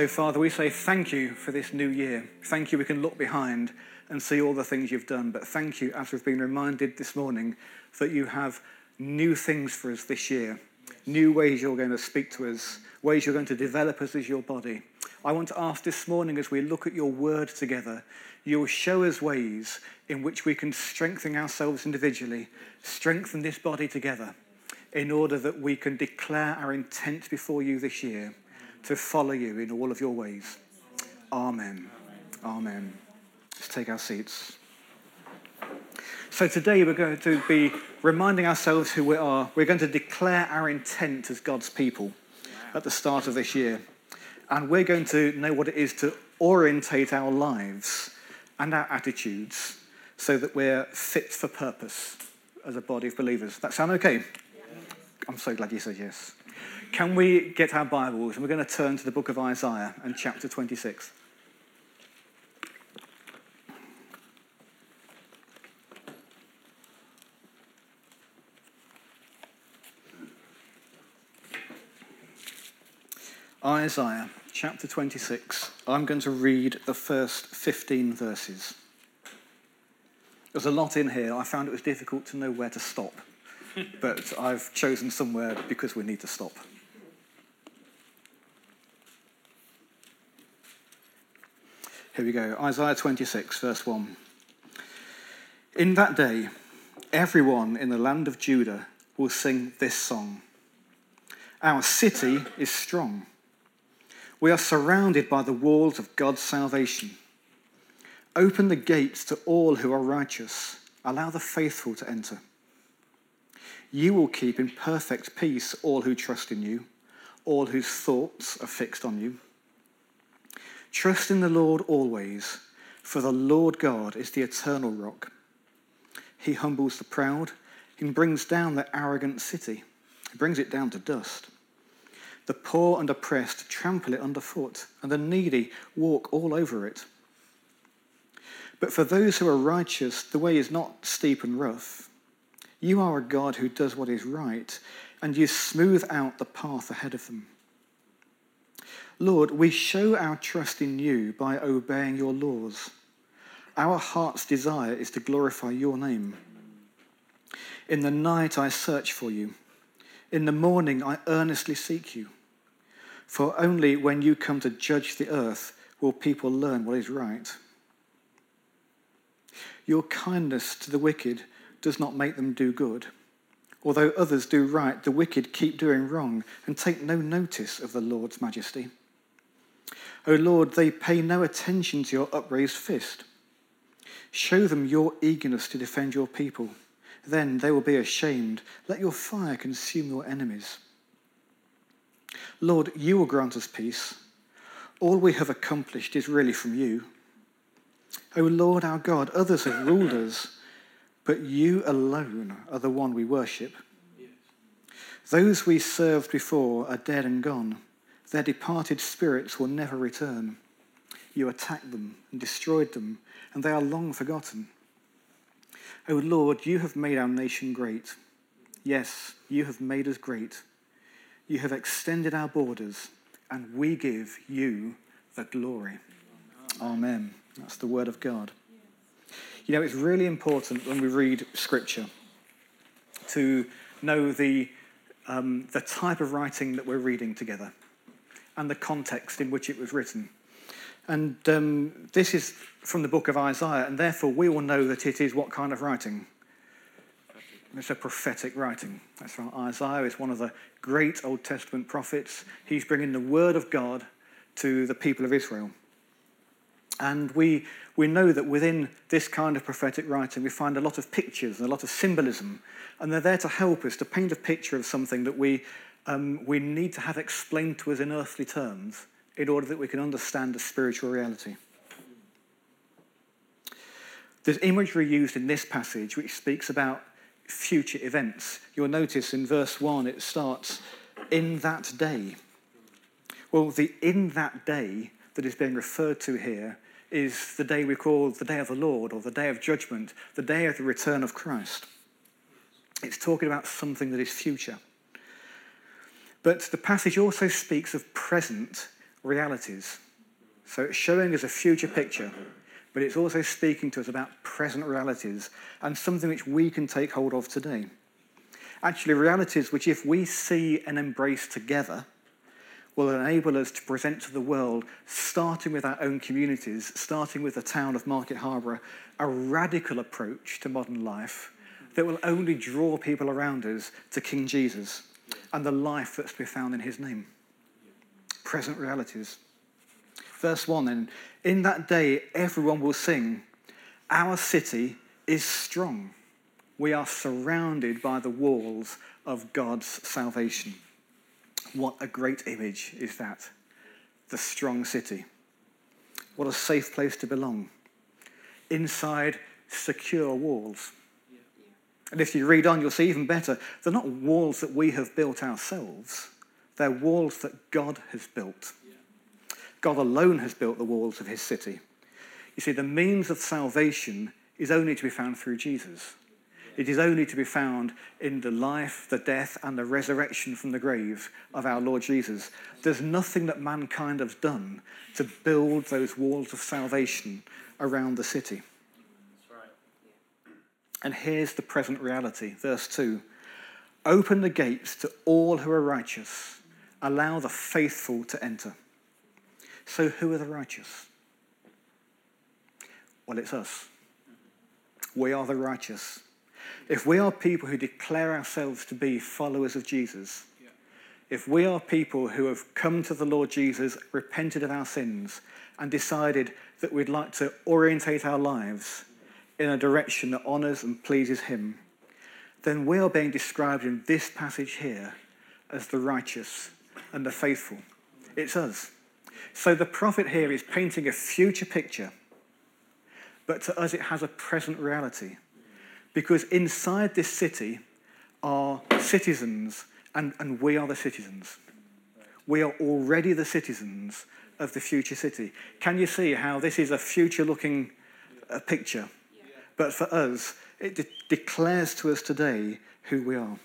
So, Father, we say thank you for this new year. Thank you, we can look behind and see all the things you've done. But thank you, as we've been reminded this morning, that you have new things for us this year, new ways you're going to speak to us, ways you're going to develop us as your body. I want to ask this morning, as we look at your word together, you'll show us ways in which we can strengthen ourselves individually, strengthen this body together, in order that we can declare our intent before you this year to follow you in all of your ways. Amen. Amen. Let's take our seats. So today we're going to be reminding ourselves who we are. We're going to declare our intent as God's people at the start of this year. And we're going to know what it is to orientate our lives and our attitudes so that we're fit for purpose as a body of believers. That sound okay? I'm so glad you said yes. Can we get our Bibles and we're going to turn to the book of Isaiah and chapter 26. Isaiah chapter 26. I'm going to read the first 15 verses. There's a lot in here. I found it was difficult to know where to stop, but I've chosen somewhere because we need to stop. Here we go Isaiah 26, verse 1. In that day, everyone in the land of Judah will sing this song Our city is strong. We are surrounded by the walls of God's salvation. Open the gates to all who are righteous. Allow the faithful to enter. You will keep in perfect peace all who trust in you, all whose thoughts are fixed on you. Trust in the Lord always, for the Lord God is the eternal rock. He humbles the proud, he brings down the arrogant city, he brings it down to dust. The poor and oppressed trample it underfoot, and the needy walk all over it. But for those who are righteous, the way is not steep and rough. You are a God who does what is right, and you smooth out the path ahead of them. Lord, we show our trust in you by obeying your laws. Our heart's desire is to glorify your name. In the night I search for you. In the morning I earnestly seek you. For only when you come to judge the earth will people learn what is right. Your kindness to the wicked does not make them do good. Although others do right, the wicked keep doing wrong and take no notice of the Lord's majesty. O Lord, they pay no attention to your upraised fist. Show them your eagerness to defend your people. Then they will be ashamed. Let your fire consume your enemies. Lord, you will grant us peace. All we have accomplished is really from you. O Lord our God, others have ruled us, but you alone are the one we worship. Those we served before are dead and gone. Their departed spirits will never return. You attacked them and destroyed them, and they are long forgotten. O Lord, you have made our nation great. Yes, you have made us great. You have extended our borders, and we give you the glory. Amen. That's the word of God. You know, it's really important when we read scripture to know the, um, the type of writing that we're reading together and the context in which it was written. And um, this is from the book of Isaiah, and therefore we all know that it is what kind of writing? It's a prophetic writing. That's right. Isaiah is one of the great Old Testament prophets. He's bringing the word of God to the people of Israel. And we, we know that within this kind of prophetic writing, we find a lot of pictures and a lot of symbolism. And they're there to help us to paint a picture of something that we um, we need to have explained to us in earthly terms in order that we can understand the spiritual reality. There's imagery used in this passage which speaks about future events. You'll notice in verse 1 it starts, in that day. Well, the in that day that is being referred to here is the day we call the day of the Lord or the day of judgment, the day of the return of Christ. It's talking about something that is future. But the passage also speaks of present realities. So it's showing us a future picture, but it's also speaking to us about present realities and something which we can take hold of today. Actually, realities which, if we see and embrace together, will enable us to present to the world, starting with our own communities, starting with the town of Market Harborough, a radical approach to modern life that will only draw people around us to King Jesus and the life that's to be found in his name. Present realities. Verse 1 then In that day, everyone will sing, Our city is strong. We are surrounded by the walls of God's salvation. What a great image is that! The strong city. What a safe place to belong. Inside secure walls. And if you read on, you'll see even better. They're not walls that we have built ourselves, they're walls that God has built. God alone has built the walls of his city. You see, the means of salvation is only to be found through Jesus. It is only to be found in the life, the death, and the resurrection from the grave of our Lord Jesus. There's nothing that mankind has done to build those walls of salvation around the city. And here's the present reality. Verse 2 Open the gates to all who are righteous, allow the faithful to enter. So, who are the righteous? Well, it's us. We are the righteous. If we are people who declare ourselves to be followers of Jesus, if we are people who have come to the Lord Jesus, repented of our sins, and decided that we'd like to orientate our lives in a direction that honours and pleases Him, then we are being described in this passage here as the righteous and the faithful. It's us. So the prophet here is painting a future picture, but to us it has a present reality. Because inside this city are citizens, and, and we are the citizens. We are already the citizens of the future city. Can you see how this is a future looking uh, picture? But for us, it de- declares to us today who we are.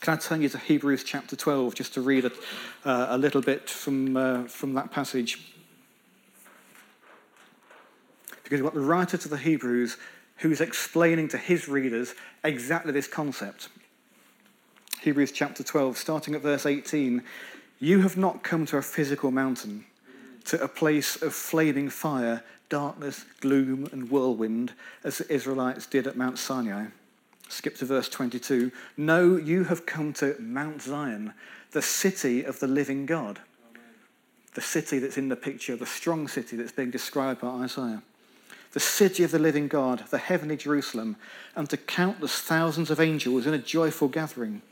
Can I turn you to Hebrews chapter 12 just to read a, uh, a little bit from, uh, from that passage? Because got the writer to the Hebrews who's explaining to his readers exactly this concept. Hebrews chapter 12, starting at verse 18 You have not come to a physical mountain, to a place of flaming fire darkness, gloom, and whirlwind, as the Israelites did at Mount Sinai. Skip to verse 22. No, you have come to Mount Zion, the city of the living God. The city that's in the picture, the strong city that's being described by Isaiah. The city of the living God, the heavenly Jerusalem, and to countless thousands of angels in a joyful gathering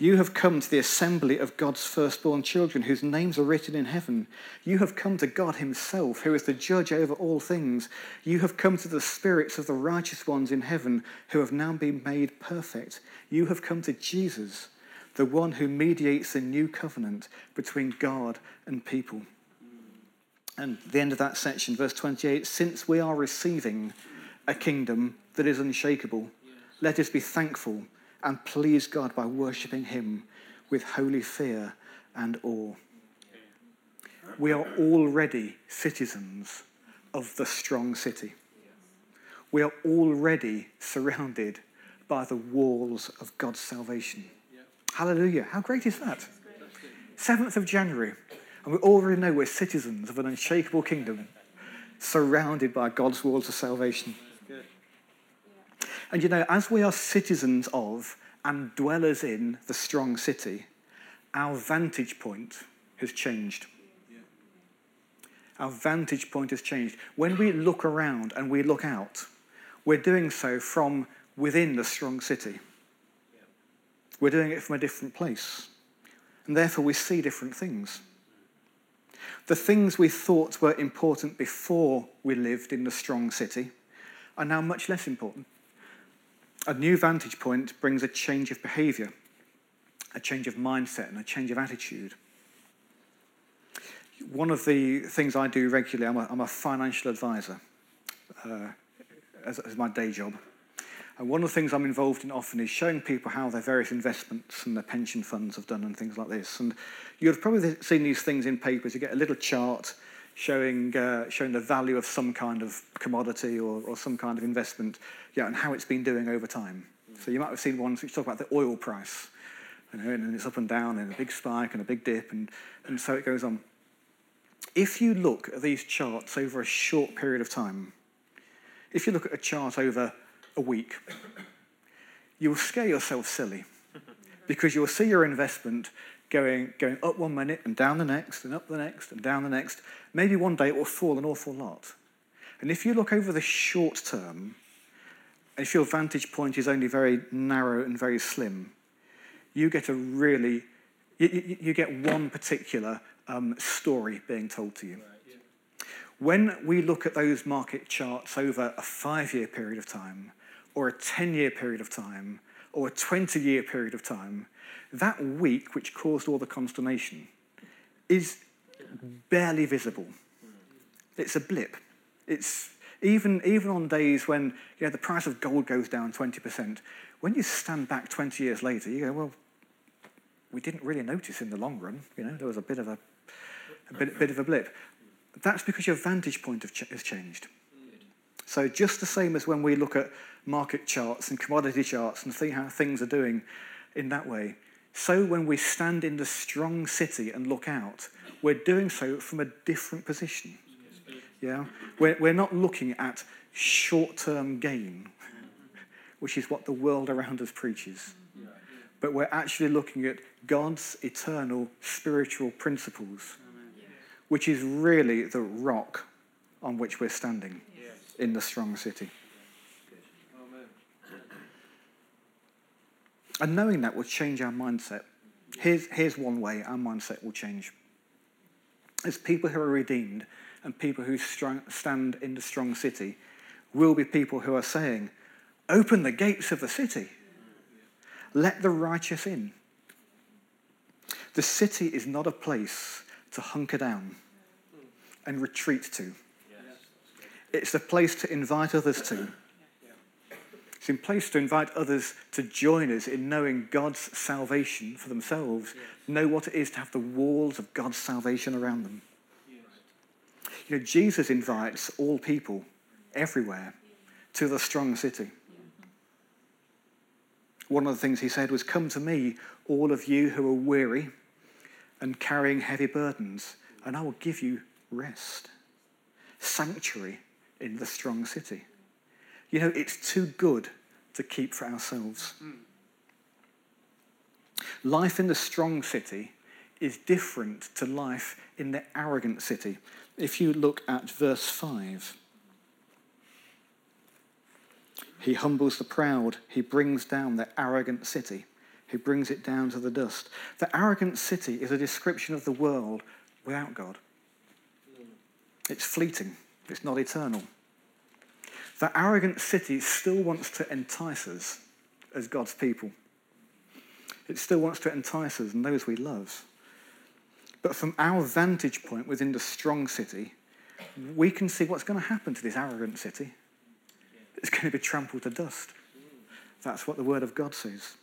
you have come to the assembly of God's firstborn children, whose names are written in heaven. You have come to God Himself, who is the judge over all things. You have come to the spirits of the righteous ones in heaven, who have now been made perfect. You have come to Jesus, the one who mediates the new covenant between God and people. And the end of that section, verse 28 since we are receiving a kingdom that is unshakable, let us be thankful and please God by worshipping Him with holy fear and awe. We are already citizens of the strong city. We are already surrounded by the walls of God's salvation. Hallelujah. How great is that? 7th of January, and we already know we're citizens of an unshakable kingdom surrounded by God's walls of salvation. And you know, as we are citizens of and dwellers in the strong city, our vantage point has changed. Our vantage point has changed. When we look around and we look out, we're doing so from within the strong city. We're doing it from a different place. And therefore, we see different things. The things we thought were important before we lived in the strong city are now much less important. A new vantage point brings a change of behavior, a change of mindset, and a change of attitude. One of the things I do regularly, I'm a, I'm a financial advisor uh, as, as my day job. And one of the things I'm involved in often is showing people how their various investments and their pension funds have done and things like this. And you've probably seen these things in papers. You get a little chart showing, uh, showing the value of some kind of commodity or, or some kind of investment yeah, and how it's been doing over time. So you might have seen ones which talk about the oil price. You know, and it's up and down and a big spike and a big dip and, and so it goes on. If you look at these charts over a short period of time, if you look at a chart over a week, you'll scare yourself silly because you'll see your investment going, going up one minute and down the next and up the next and down the next. Maybe one day it will fall an awful lot. And if you look over the short term, if your vantage point is only very narrow and very slim, you get a really, you, you, you get one particular um, story being told to you. When we look at those market charts over a five year period of time, or a 10 year period of time, or a 20 year period of time, that week which caused all the consternation is barely visible. It's a blip. It's even, even on days when you know, the price of gold goes down 20%, when you stand back 20 years later, you go, well, we didn't really notice in the long run. You know, there was a bit of a, a bit, bit of a blip. That's because your vantage point has changed. So just the same as when we look at market charts and commodity charts and see how things are doing in that way, so when we stand in the strong city and look out, we're doing so from a different position. Yeah? We're, we're not looking at short term gain, which is what the world around us preaches. But we're actually looking at God's eternal spiritual principles, which is really the rock on which we're standing in the strong city. And knowing that will change our mindset. Here's, here's one way our mindset will change. As people who are redeemed and people who strong, stand in the strong city will be people who are saying, Open the gates of the city, let the righteous in. The city is not a place to hunker down and retreat to. It's a place to invite others to it's in place to invite others to join us in knowing God's salvation for themselves, yes. know what it is to have the walls of God's salvation around them. Yes. You know, Jesus invites all people everywhere to the strong city. One of the things he said was, Come to me, all of you who are weary and carrying heavy burdens, and I will give you rest. Sanctuary in the strong city. You know, it's too good to keep for ourselves. Mm. Life in the strong city is different to life in the arrogant city. If you look at verse 5, he humbles the proud, he brings down the arrogant city, he brings it down to the dust. The arrogant city is a description of the world without God. It's fleeting, it's not eternal. The arrogant city still wants to entice us as God's people. It still wants to entice us and those we love. But from our vantage point within the strong city, we can see what's going to happen to this arrogant city. It's going to be trampled to dust. That's what the Word of God says.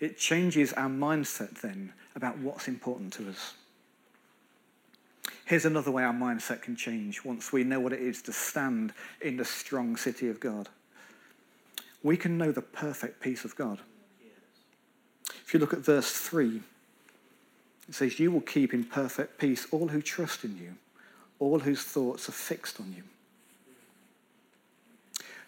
It changes our mindset then about what's important to us. Here's another way our mindset can change once we know what it is to stand in the strong city of God. We can know the perfect peace of God. If you look at verse 3, it says, You will keep in perfect peace all who trust in you, all whose thoughts are fixed on you.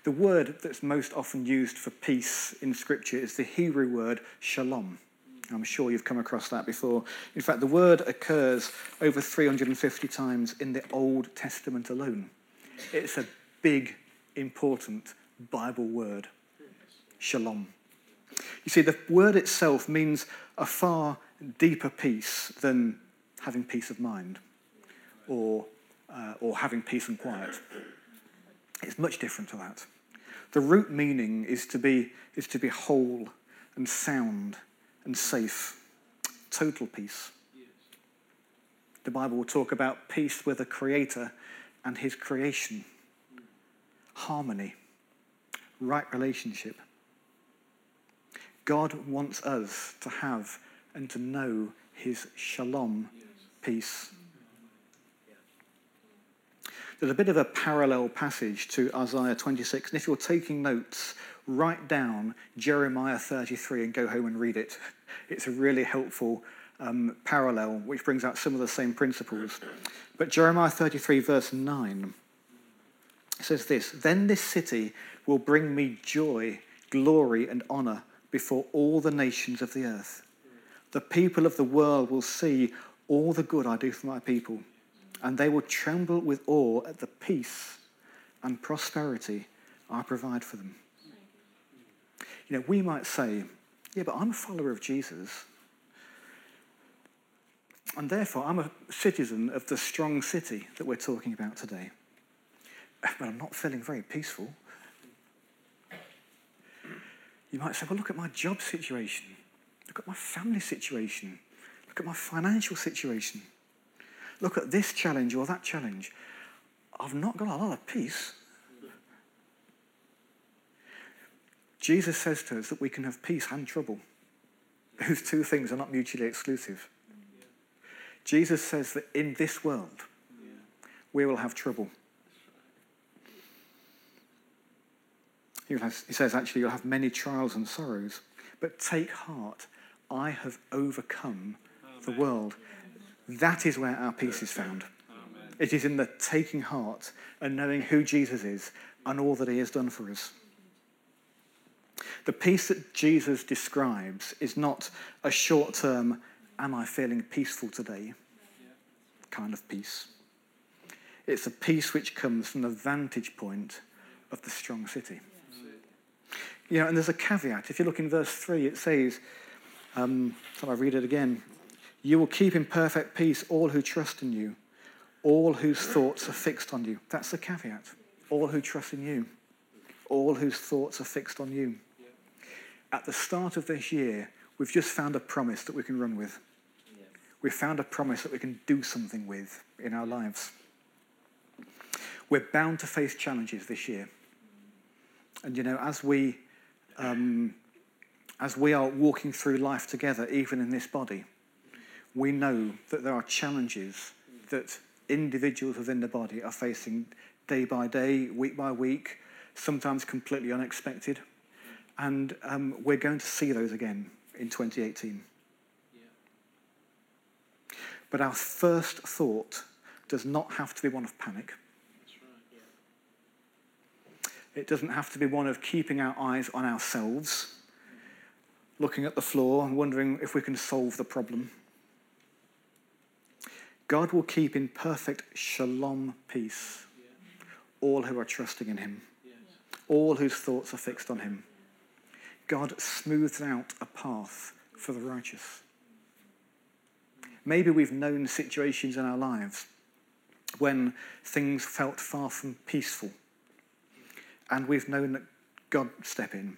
The word that's most often used for peace in Scripture is the Hebrew word shalom. I'm sure you've come across that before. In fact, the word occurs over 350 times in the Old Testament alone. It's a big, important Bible word. Shalom. You see, the word itself means a far deeper peace than having peace of mind or, uh, or having peace and quiet. It's much different to that. The root meaning is to be, is to be whole and sound and safe, total peace. The Bible will talk about peace with the Creator and His creation, harmony, right relationship. God wants us to have and to know His shalom, peace. There's a bit of a parallel passage to Isaiah 26. And if you're taking notes, write down Jeremiah 33 and go home and read it. It's a really helpful um, parallel, which brings out some of the same principles. But Jeremiah 33, verse 9, says this Then this city will bring me joy, glory, and honor before all the nations of the earth. The people of the world will see all the good I do for my people and they will tremble with awe at the peace and prosperity I provide for them. You know, we might say, yeah, but I'm a follower of Jesus. And therefore, I'm a citizen of the strong city that we're talking about today. But I'm not feeling very peaceful. You might say, well, look at my job situation. Look at my family situation. Look at my financial situation look at this challenge or that challenge. I've not got a lot of peace. Jesus says to us that we can have peace and trouble. Those two things are not mutually exclusive. Jesus says that in this world, we will have trouble. He says, actually, you'll have many trials and sorrows, but take heart. I have overcome the world. That is where our peace is found. Amen. It is in the taking heart and knowing who Jesus is and all that he has done for us. The peace that Jesus describes is not a short term, am I feeling peaceful today kind of peace. It's a peace which comes from the vantage point of the strong city. You know, and there's a caveat. If you look in verse 3, it says, um, shall I read it again? You will keep in perfect peace all who trust in you, all whose thoughts are fixed on you. That's the caveat. All who trust in you, all whose thoughts are fixed on you. At the start of this year, we've just found a promise that we can run with. We've found a promise that we can do something with in our lives. We're bound to face challenges this year. And you know, as we, um, as we are walking through life together, even in this body, we know that there are challenges that individuals within the body are facing day by day, week by week, sometimes completely unexpected. And um, we're going to see those again in 2018. Yeah. But our first thought does not have to be one of panic. Right, yeah. It doesn't have to be one of keeping our eyes on ourselves, looking at the floor and wondering if we can solve the problem. God will keep in perfect shalom peace all who are trusting in him, all whose thoughts are fixed on him. God smooths out a path for the righteous. Maybe we've known situations in our lives when things felt far from peaceful, and we've known that God step in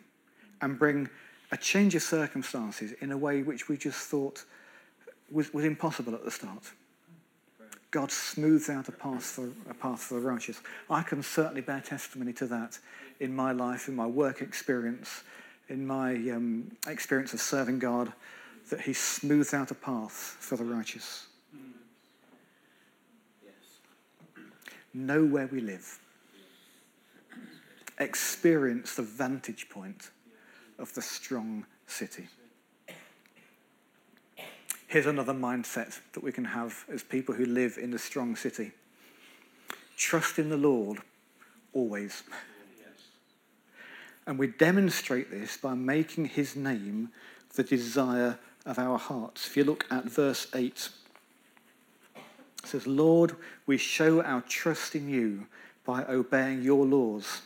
and bring a change of circumstances in a way which we just thought was, was impossible at the start. God smooths out a path for a path for the righteous. I can certainly bear testimony to that in my life, in my work experience, in my um, experience of serving God, that He smooths out a path for the righteous. Know where we live. Experience the vantage point of the strong city. Here's another mindset that we can have as people who live in the strong city trust in the Lord always. And we demonstrate this by making his name the desire of our hearts. If you look at verse 8, it says, Lord, we show our trust in you by obeying your laws.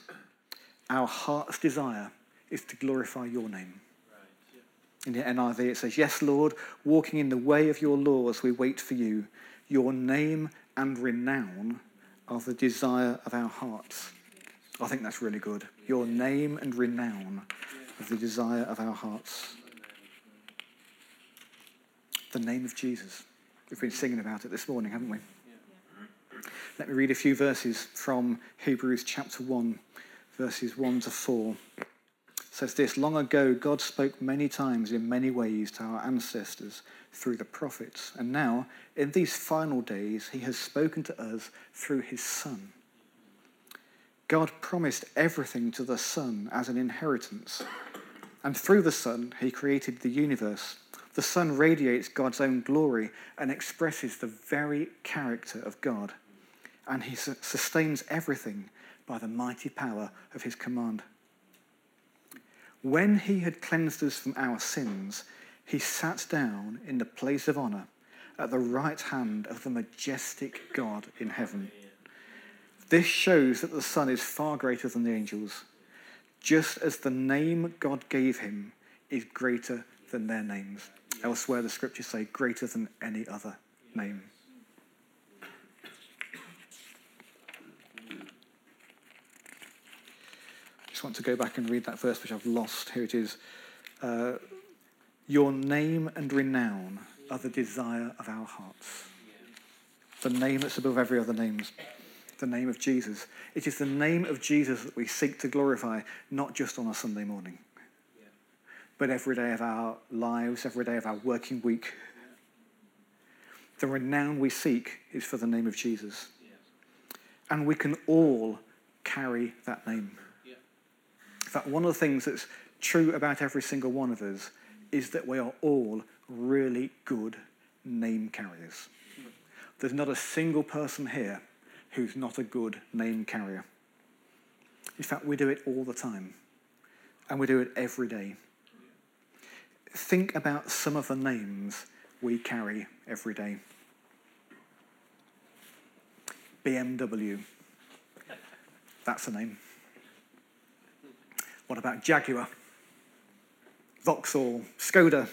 Our heart's desire is to glorify your name. Right, yeah. In the NIV, it says, Yes, Lord, walking in the way of your laws, we wait for you. Your name and renown are the desire of our hearts. I think that's really good. Your name and renown are the desire of our hearts. The name of Jesus. We've been singing about it this morning, haven't we? Let me read a few verses from Hebrews chapter 1, verses 1 to 4 says this Long ago, God spoke many times in many ways to our ancestors through the prophets. And now, in these final days, he has spoken to us through his Son. God promised everything to the Son as an inheritance. And through the Son, he created the universe. The Son radiates God's own glory and expresses the very character of God. And he sustains everything by the mighty power of his command. When he had cleansed us from our sins, he sat down in the place of honor at the right hand of the majestic God in heaven. This shows that the Son is far greater than the angels, just as the name God gave him is greater than their names. Elsewhere, the scriptures say greater than any other name. I just want to go back and read that verse which I've lost. Here it is. Uh, Your name and renown are the desire of our hearts. The name that's above every other name, the name of Jesus. It is the name of Jesus that we seek to glorify, not just on a Sunday morning, but every day of our lives, every day of our working week. The renown we seek is for the name of Jesus. And we can all carry that name In fact, one of the things that's true about every single one of us is that we are all really good name carriers. There's not a single person here who's not a good name carrier. In fact, we do it all the time, and we do it every day. Think about some of the names we carry every day BMW. That's a name. What about Jaguar, Vauxhall, Skoda,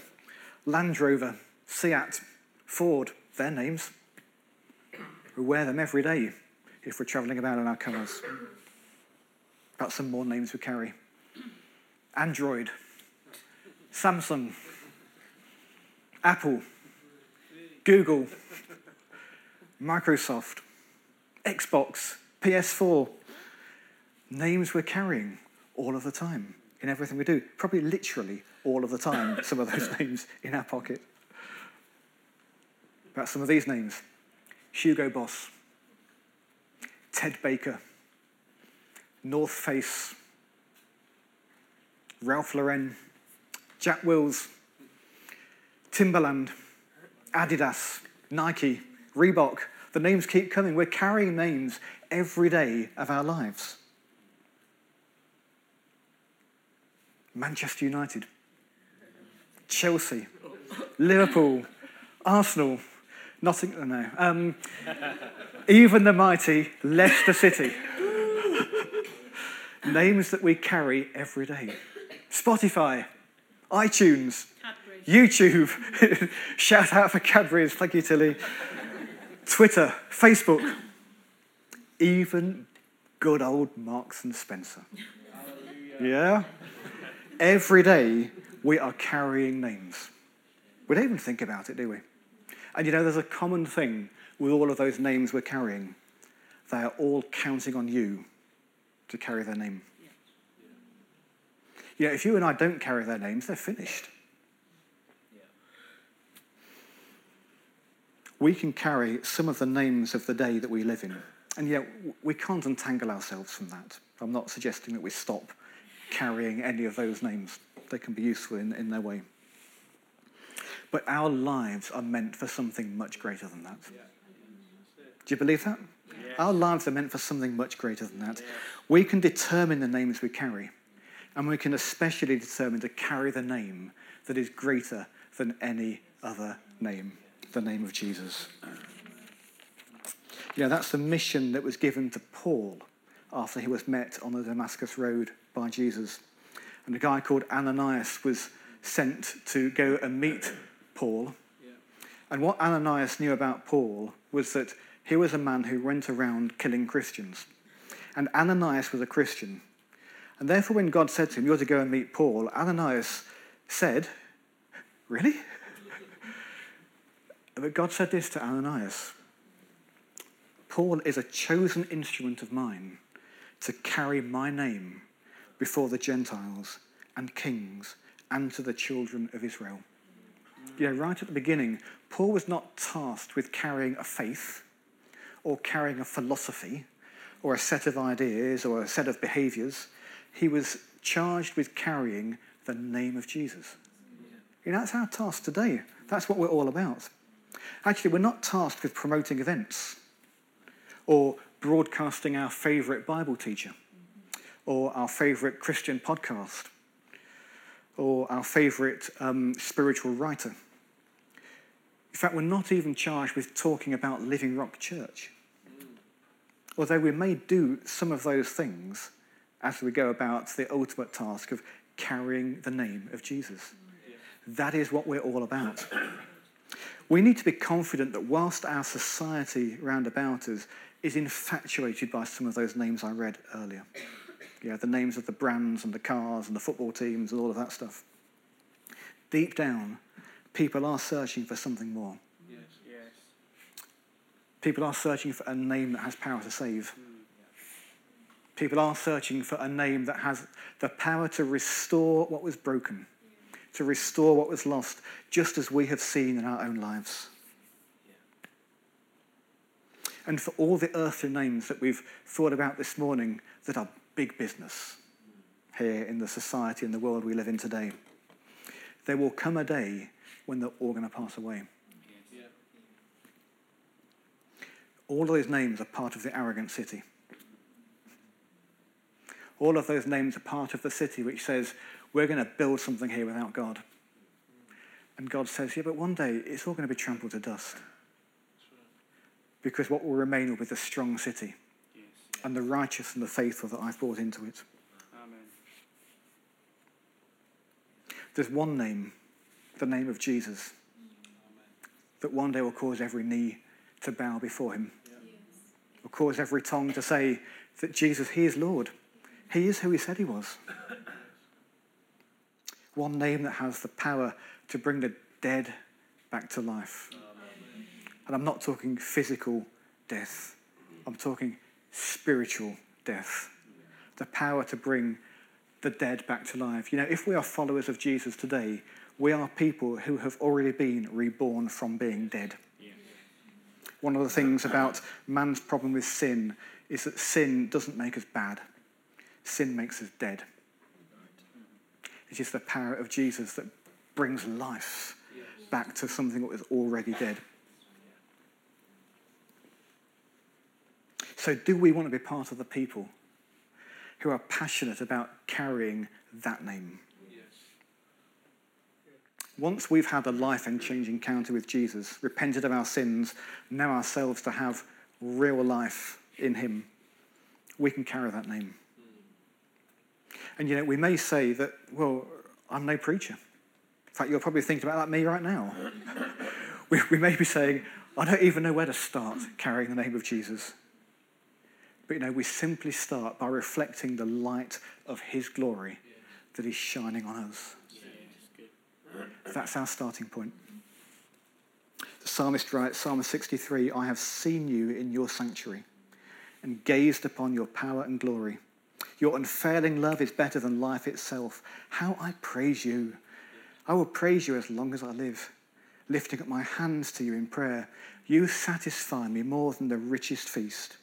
Land Rover, Seat, Ford? Their names. We wear them every day if we're travelling about in our cars. Got some more names we carry. Android, Samsung, Apple, Google, Microsoft, Xbox, PS4. Names we're carrying all of the time in everything we do. Probably literally all of the time, some of those names in our pocket. About some of these names. Hugo Boss, Ted Baker, North Face, Ralph Lauren, Jack Wills, Timberland, Adidas, Nike, Reebok. The names keep coming. We're carrying names every day of our lives. Manchester United, Chelsea, Liverpool, Arsenal, Nottingham, no. Um, even the mighty Leicester City. Names that we carry every day. Spotify, iTunes, YouTube. Shout out for Cadbury's, thank you, Tilly. Twitter, Facebook, even good old Marks and Spencer. Yeah? Every day, we are carrying names. We don't even think about it, do we? And you know, there's a common thing with all of those names we're carrying. They are all counting on you to carry their name. Yeah, if you and I don't carry their names, they're finished. We can carry some of the names of the day that we live in, and yet we can't untangle ourselves from that. I'm not suggesting that we stop carrying any of those names. They can be useful in, in their way. But our lives are meant for something much greater than that. Do you believe that? Yeah. Our lives are meant for something much greater than that. Yeah. We can determine the names we carry, and we can especially determine to carry the name that is greater than any other name the name of Jesus. Yeah, that's the mission that was given to Paul after he was met on the Damascus Road by Jesus. And a guy called Ananias was sent to go and meet Paul. And what Ananias knew about Paul was that he was a man who went around killing Christians. And Ananias was a Christian. And therefore, when God said to him, You're to go and meet Paul, Ananias said, Really? but God said this to Ananias Paul is a chosen instrument of mine to carry my name before the Gentiles and kings and to the children of Israel. You know, right at the beginning, Paul was not tasked with carrying a faith or carrying a philosophy or a set of ideas or a set of behaviors. He was charged with carrying the name of Jesus. You know, that's our task today. That's what we're all about. Actually, we're not tasked with promoting events or broadcasting our favourite Bible teacher or our favourite Christian podcast or our favourite um, spiritual writer. In fact, we're not even charged with talking about Living Rock Church. Although we may do some of those things as we go about the ultimate task of carrying the name of Jesus. That is what we're all about. We need to be confident that whilst our society round about us is infatuated by some of those names I read earlier, yeah, the names of the brands and the cars and the football teams and all of that stuff, deep down, people are searching for something more. Yes. Yes. People are searching for a name that has power to save. Mm. People are searching for a name that has the power to restore what was broken to restore what was lost, just as we have seen in our own lives. And for all the earthly names that we've thought about this morning that are big business here in the society and the world we live in today, there will come a day when they're all going to pass away. All of those names are part of the arrogant city. All of those names are part of the city which says, we're going to build something here without God. And God says, Yeah, but one day it's all going to be trampled to dust. Because what will remain will be the strong city and the righteous and the faithful that I've brought into it. Amen. There's one name, the name of Jesus, that one day will cause every knee to bow before him. Will cause every tongue to say that Jesus, He is Lord. He is who He said He was. One name that has the power to bring the dead back to life. Amen. And I'm not talking physical death, I'm talking spiritual death. The power to bring the dead back to life. You know, if we are followers of Jesus today, we are people who have already been reborn from being dead. One of the things about man's problem with sin is that sin doesn't make us bad, sin makes us dead. It is the power of Jesus that brings life back to something that was already dead. So, do we want to be part of the people who are passionate about carrying that name? Once we've had a life and change encounter with Jesus, repented of our sins, know ourselves to have real life in Him, we can carry that name. Hmm. And you know, we may say that, well, I'm no preacher. In fact, you're probably thinking about that me right now. we, we may be saying, I don't even know where to start carrying the name of Jesus. But you know, we simply start by reflecting the light of his glory that is shining on us. That's our starting point. The psalmist writes, Psalm 63 I have seen you in your sanctuary and gazed upon your power and glory. Your unfailing love is better than life itself. How I praise you. I will praise you as long as I live, lifting up my hands to you in prayer. You satisfy me more than the richest feast.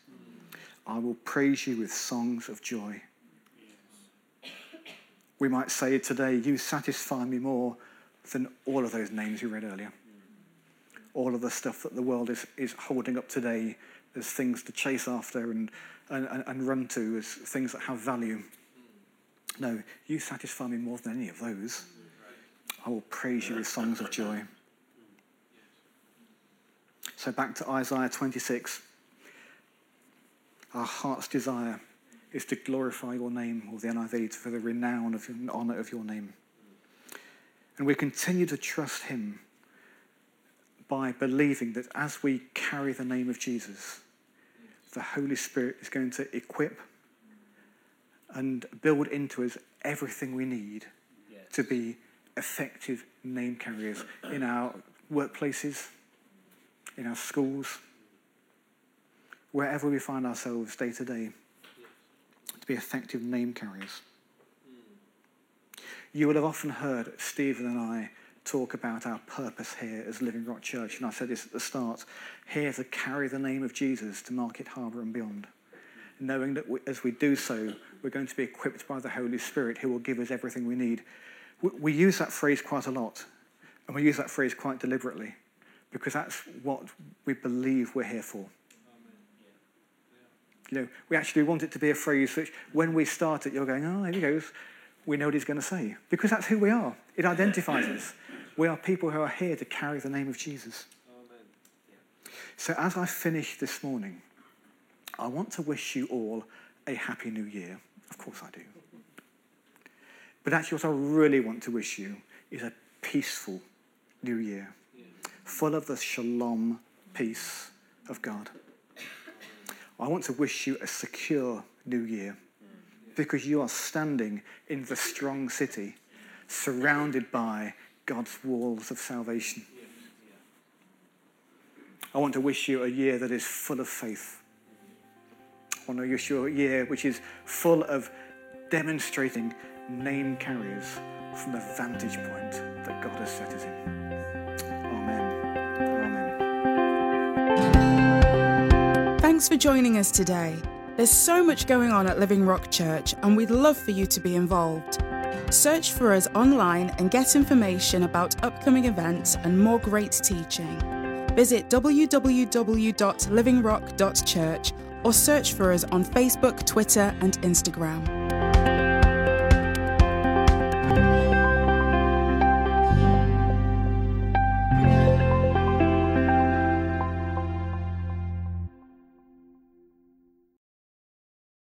I will praise you with songs of joy. We might say today, You satisfy me more than all of those names you read earlier. All of the stuff that the world is, is holding up today as things to chase after and and, and, run to as things that have value. No, you satisfy me more than any of those. I will praise you with songs of joy. So back to Isaiah 26. Our heart's desire is to glorify your name, or the NIV, for the renown of and honour of your name. And we continue to trust Him by believing that as we carry the name of Jesus, the Holy Spirit is going to equip and build into us everything we need Yes. to be effective name carriers in our workplaces, in our schools, wherever we find ourselves day to day, to be effective name carriers. You will have often heard Stephen and I talk about our purpose here as Living Rock Church, and I said this at the start here to carry the name of Jesus to Market Harborough and beyond. Knowing that we, as we do so, we're going to be equipped by the Holy Spirit who will give us everything we need. We, we use that phrase quite a lot, and we use that phrase quite deliberately because that's what we believe we're here for. You know, we actually want it to be a phrase which, when we start it, you're going, oh, there he goes. We know what he's going to say. Because that's who we are. It identifies us. We are people who are here to carry the name of Jesus. Amen. So as I finish this morning, I want to wish you all a happy new year. Of course I do. But actually, what I really want to wish you is a peaceful new year, full of the shalom peace of God. I want to wish you a secure new year because you are standing in the strong city, surrounded by God's walls of salvation. I want to wish you a year that is full of faith. I want to wish you a year which is full of demonstrating name carriers from the vantage point that God has set us in. Thanks for joining us today. There's so much going on at Living Rock Church, and we'd love for you to be involved. Search for us online and get information about upcoming events and more great teaching. Visit www.livingrock.church or search for us on Facebook, Twitter, and Instagram.